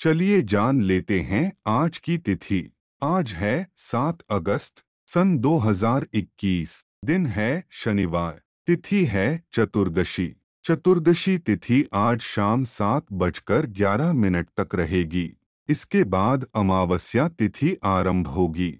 चलिए जान लेते हैं आज की तिथि। आज है सात अगस्त, सन 2021 दिन है शनिवार, तिथि है चतुर्दशी। चतुर्दशी तिथि आज शाम सात बजकर ग्यारह मिनट तक रहेगी। इसके बाद अमावस्या तिथि आरंभ होगी।